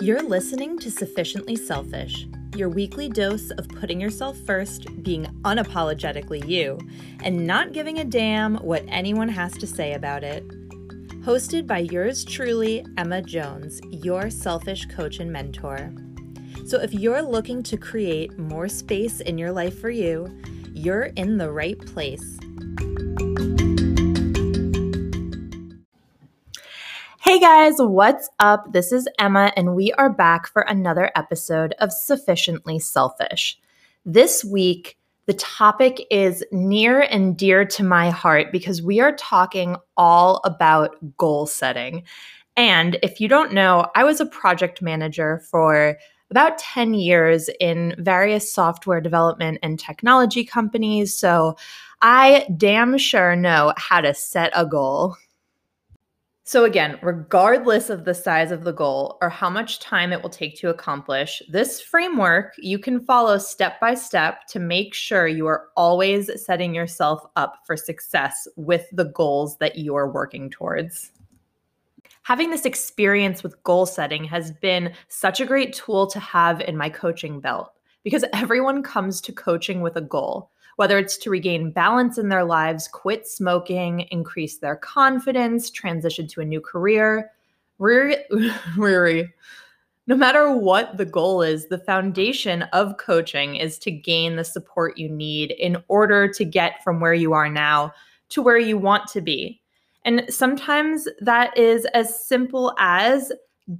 You're listening to Sufficiently Selfish, your weekly dose of putting yourself first, being unapologetically you, and not giving a damn what anyone has to say about it. Hosted by yours truly, Emma Jones, your selfish coach and mentor. So if you're looking to create more space in your life for you, you're in the right place. Hey guys, what's up? This is Emma, and we are back for another episode of Sufficiently Selfish. This week, the topic is near and dear to my heart because we are talking all about goal setting. And if you don't know, I was a project manager for about 10 years in various software development and technology companies. So I damn sure know how to set a goal. So, again, regardless of the size of the goal or how much time it will take to accomplish, this framework you can follow step by step to make sure you are always setting yourself up for success with the goals that you are working towards. Having this experience with goal setting has been such a great tool to have in my coaching belt because everyone comes to coaching with a goal whether it's to regain balance in their lives, quit smoking, increase their confidence, transition to a new career. Really, no matter what the goal is, the foundation of coaching is to gain the support you need in order to get from where you are now to where you want to be. And sometimes that is as simple as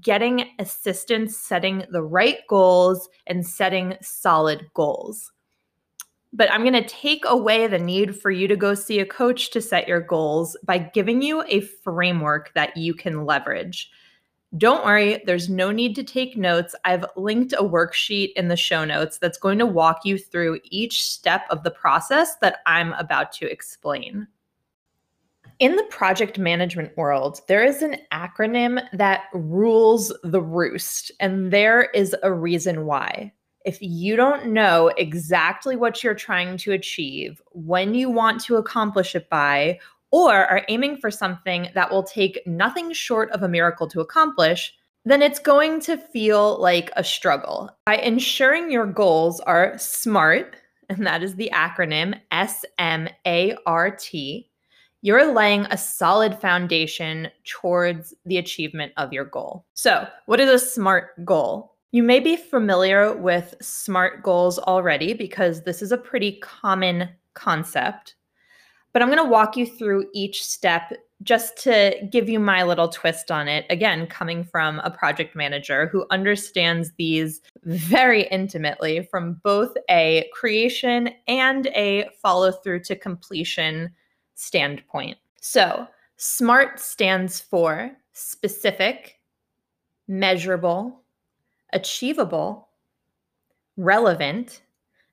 getting assistance setting the right goals and setting solid goals. But I'm going to take away the need for you to go see a coach to set your goals by giving you a framework that you can leverage. Don't worry, there's no need to take notes. I've linked a worksheet in the show notes that's going to walk you through each step of the process that I'm about to explain. In the project management world, there is an acronym that rules the roost, and there is a reason why if you don't know exactly what you're trying to achieve, when you want to accomplish it by, or are aiming for something that will take nothing short of a miracle to accomplish, then it's going to feel like a struggle. By ensuring your goals are SMART, and that is the acronym S M A R T, you're laying a solid foundation towards the achievement of your goal. So, what is a SMART goal? You may be familiar with SMART goals already because this is a pretty common concept. But I'm going to walk you through each step just to give you my little twist on it. Again, coming from a project manager who understands these very intimately from both a creation and a follow through to completion standpoint. So, SMART stands for specific, measurable, achievable, relevant,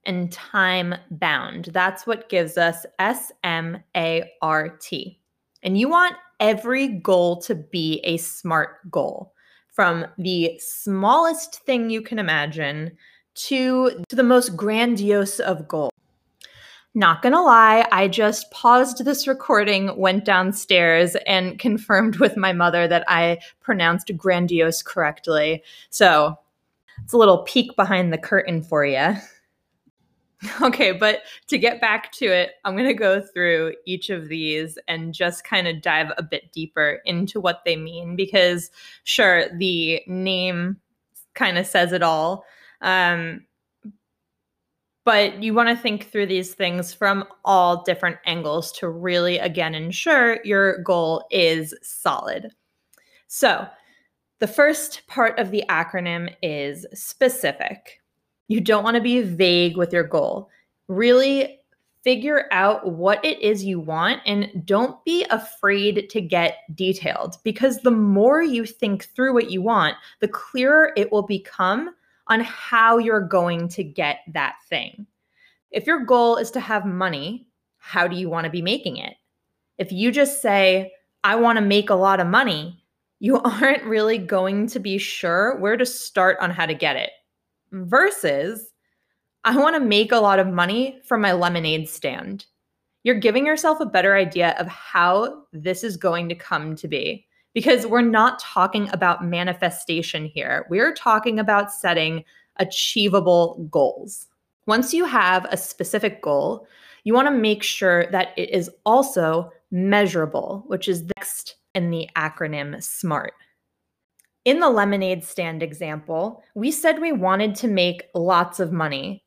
and time bound. That's what gives us S M A R T. And you want every goal to be a SMART goal from the smallest thing you can imagine to, to the most grandiose of goals. Not gonna lie, I just paused this recording, went downstairs, and confirmed with my mother that I pronounced grandiose correctly. So it's a little peek behind the curtain for you. Okay, but to get back to it, I'm going to go through each of these and just kind of dive a bit deeper into what they mean because, sure, the name kind of says it all. Um, but you want to think through these things from all different angles to really, again, ensure your goal is solid. So, the first part of the acronym is specific. You don't want to be vague with your goal. Really figure out what it is you want and don't be afraid to get detailed because the more you think through what you want, the clearer it will become on how you're going to get that thing. If your goal is to have money, how do you want to be making it? If you just say, I want to make a lot of money, you aren't really going to be sure where to start on how to get it. Versus, I want to make a lot of money from my lemonade stand. You're giving yourself a better idea of how this is going to come to be. because we're not talking about manifestation here. We're talking about setting achievable goals. Once you have a specific goal, you want to make sure that it is also measurable, which is the next in the acronym SMART. In the lemonade stand example, we said we wanted to make lots of money.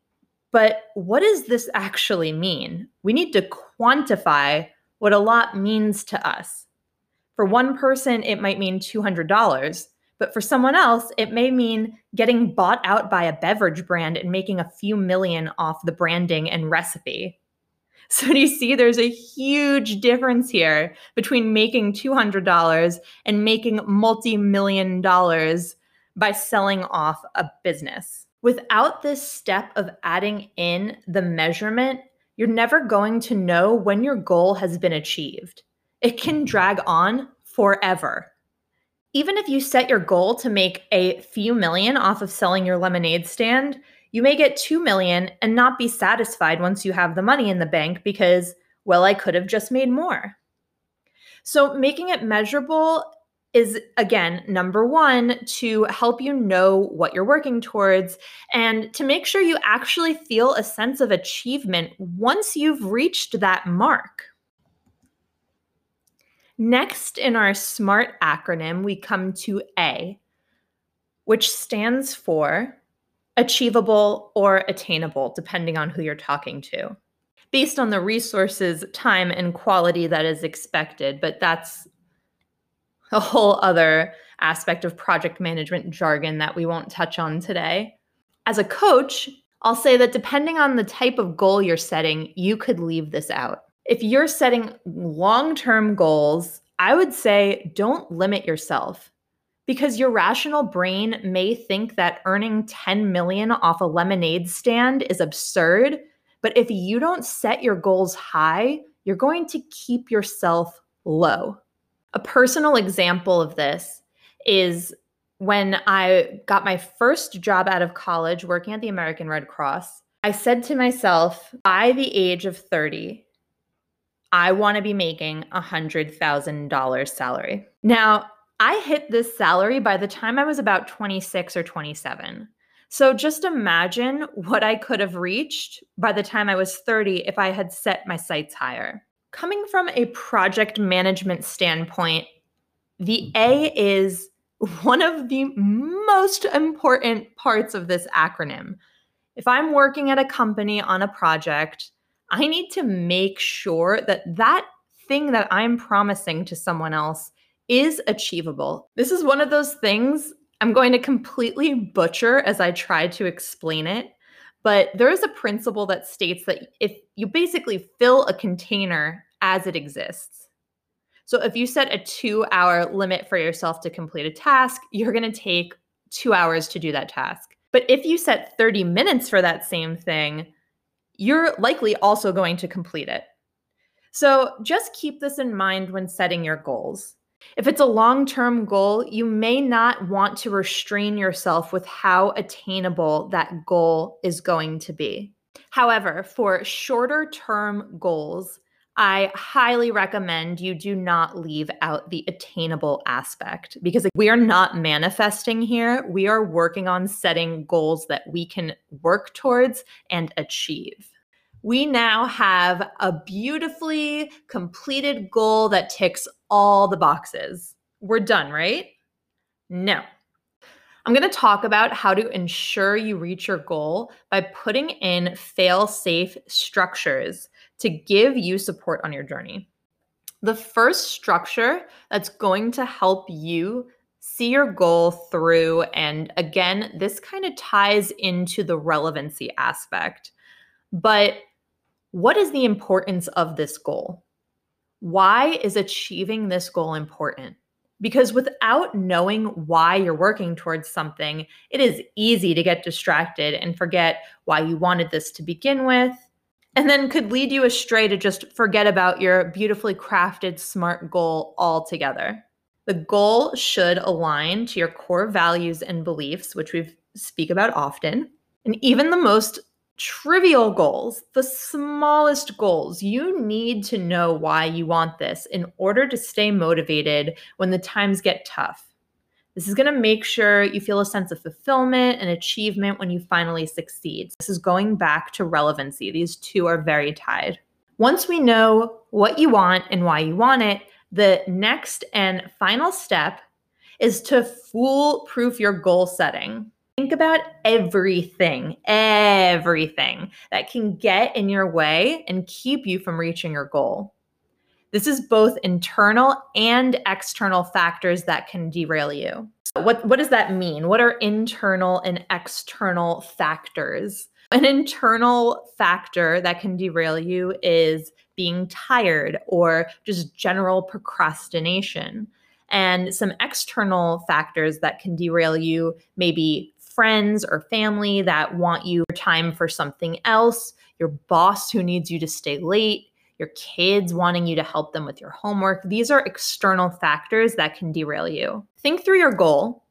But what does this actually mean? We need to quantify what a lot means to us. For one person, it might mean $200, but for someone else, it may mean getting bought out by a beverage brand and making a few million off the branding and recipe. So, do you see there's a huge difference here between making $200 and making multi million dollars by selling off a business? Without this step of adding in the measurement, you're never going to know when your goal has been achieved. It can mm-hmm. drag on forever. Even if you set your goal to make a few million off of selling your lemonade stand, you may get 2 million and not be satisfied once you have the money in the bank because, well, I could have just made more. So, making it measurable is again number one to help you know what you're working towards and to make sure you actually feel a sense of achievement once you've reached that mark. Next, in our SMART acronym, we come to A, which stands for achievable or attainable, depending on who you're talking to, based on the resources, time, and quality that is expected. But that's a whole other aspect of project management jargon that we won't touch on today. As a coach, I'll say that depending on the type of goal you're setting, you could leave this out. If you're setting long term goals, I would say don't limit yourself because your rational brain may think that earning 10 million off a lemonade stand is absurd. But if you don't set your goals high, you're going to keep yourself low. A personal example of this is when I got my first job out of college working at the American Red Cross. I said to myself, by the age of 30, I want to be making a $100,000 salary. Now, I hit this salary by the time I was about 26 or 27. So just imagine what I could have reached by the time I was 30 if I had set my sights higher. Coming from a project management standpoint, the A is one of the most important parts of this acronym. If I'm working at a company on a project, I need to make sure that that thing that I'm promising to someone else is achievable. This is one of those things I'm going to completely butcher as I try to explain it. But there is a principle that states that if you basically fill a container as it exists. So if you set a two hour limit for yourself to complete a task, you're going to take two hours to do that task. But if you set 30 minutes for that same thing, you're likely also going to complete it. So just keep this in mind when setting your goals. If it's a long term goal, you may not want to restrain yourself with how attainable that goal is going to be. However, for shorter term goals, I highly recommend you do not leave out the attainable aspect because we are not manifesting here. We are working on setting goals that we can work towards and achieve. We now have a beautifully completed goal that ticks all the boxes. We're done, right? No. I'm going to talk about how to ensure you reach your goal by putting in fail safe structures to give you support on your journey. The first structure that's going to help you see your goal through, and again, this kind of ties into the relevancy aspect. But what is the importance of this goal? Why is achieving this goal important? Because without knowing why you're working towards something, it is easy to get distracted and forget why you wanted this to begin with, and then could lead you astray to just forget about your beautifully crafted SMART goal altogether. The goal should align to your core values and beliefs, which we speak about often. And even the most trivial goals, the smallest goals. You need to know why you want this in order to stay motivated when the times get tough. This is going to make sure you feel a sense of fulfillment and achievement when you finally succeed. This is going back to relevancy. These two are very tied. Once we know what you want and why you want it, the next and final step is to foolproof your goal setting. Think about everything, everything that can get in your way and keep you from reaching your goal. This is both internal and external factors that can derail you. What, what does that mean? What are internal and external factors? An internal factor that can derail you is being tired or just general procrastination. And some external factors that can derail you maybe friends or family that want you time for something else, your boss who needs you to stay late, your kids wanting you to help them with your homework. These are external factors that can derail you. Think through your goal.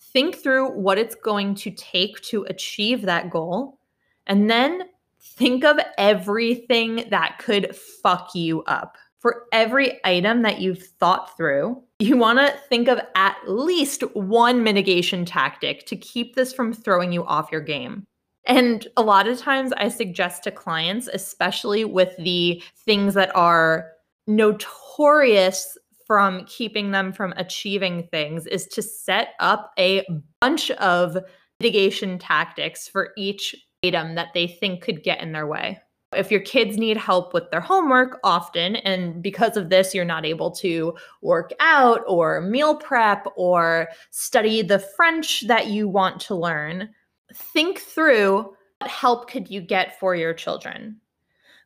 Think through what it's going to take to achieve that goal. And then think of everything that could fuck you up for every item that you've thought through, you want to think of at least one mitigation tactic to keep this from throwing you off your game. And a lot of times I suggest to clients, especially with the things that are notorious from keeping them from achieving things, is to set up a bunch of mitigation tactics for each item that they think could get in their way. If your kids need help with their homework often, and because of this, you're not able to work out or meal prep or study the French that you want to learn, think through what help could you get for your children?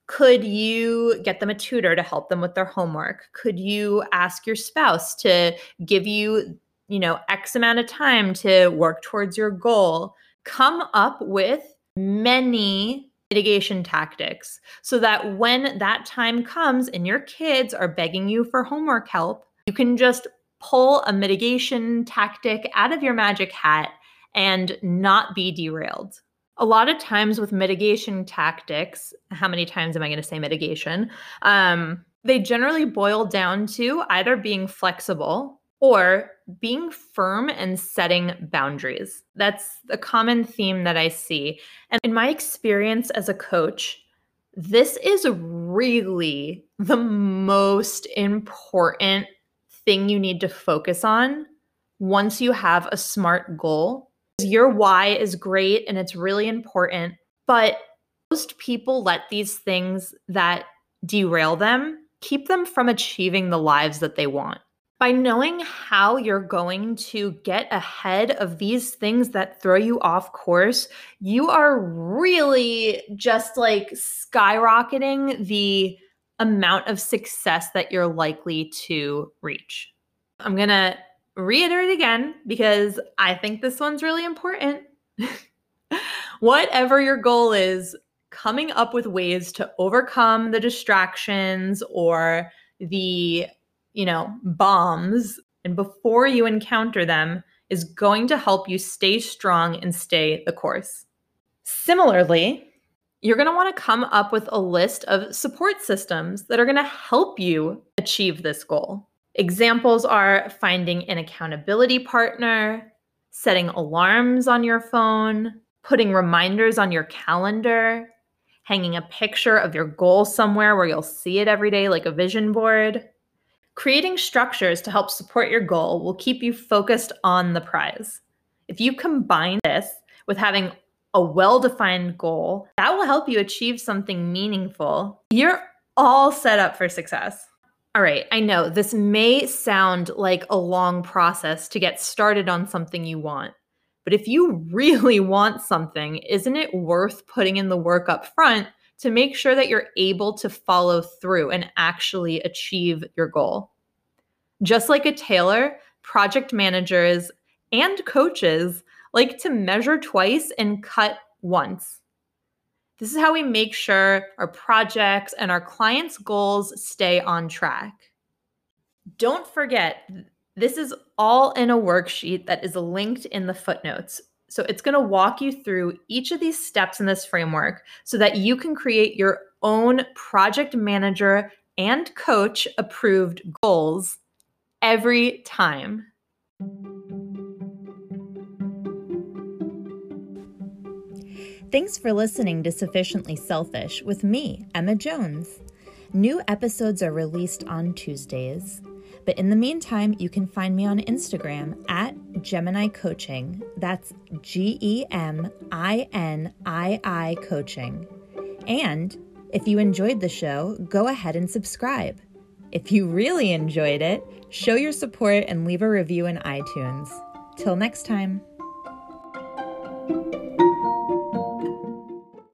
Could you get them a tutor to help them with their homework? Could you ask your spouse to give you, you know, X amount of time to work towards your goal? Come up with many mitigation tactics so that when that time comes and your kids are begging you for homework help, you can just pull a mitigation tactic out of your magic hat and not be derailed. A lot of times with mitigation tactics, how many times am I going to say mitigation? Um, they generally boil down to either being flexible or being firm and setting boundaries. That's a common theme that I see. And in my experience as a coach, this is really the most important thing you need to focus on once you have a smart goal. Your why is great and it's really important, but most people let these things that derail them keep them from achieving the lives that they want. By knowing how you're going to get ahead of these things that throw you off course, you are really just like skyrocketing the amount of success that you're likely to reach. I'm going to reiterate again because I think this one's really important. Whatever your goal is, coming up with ways to overcome the distractions or the you know, bombs and before you encounter them is going to help you stay strong and stay the course. Similarly, you're going to want to come up with a list of support systems that are going to help you achieve this goal. Examples are finding an accountability partner, setting alarms on your phone, putting reminders on your calendar, hanging a picture of your goal somewhere where you'll see it every day, like a vision board, Creating structures to help support your goal will keep you focused on the prize. If you combine this with having a well defined goal, that will help you achieve something meaningful. You're all set up for success. All right, I know this may sound like a long process to get started on something you want, but if you really want something, isn't it worth putting in the work up front to make sure that you're able to follow through and actually achieve your goal. Just like a tailor, project managers and coaches like to measure twice and cut once. This is how we make sure our projects and our clients' goals stay on track. Don't forget, this is all in a worksheet that is linked in the footnotes. So it's going to walk you through each of these steps in this framework so that you can create your own project manager and coach approved goals every time. Thanks for listening to Sufficiently Selfish with me, Emma Jones. New episodes are released on Tuesdays. But in the meantime, you can find me on Instagram at Gemini Coaching. That's G E M I N I I Coaching. And if you enjoyed the show, go ahead and subscribe. If you really enjoyed it, show your support and leave a review in iTunes. Till next time.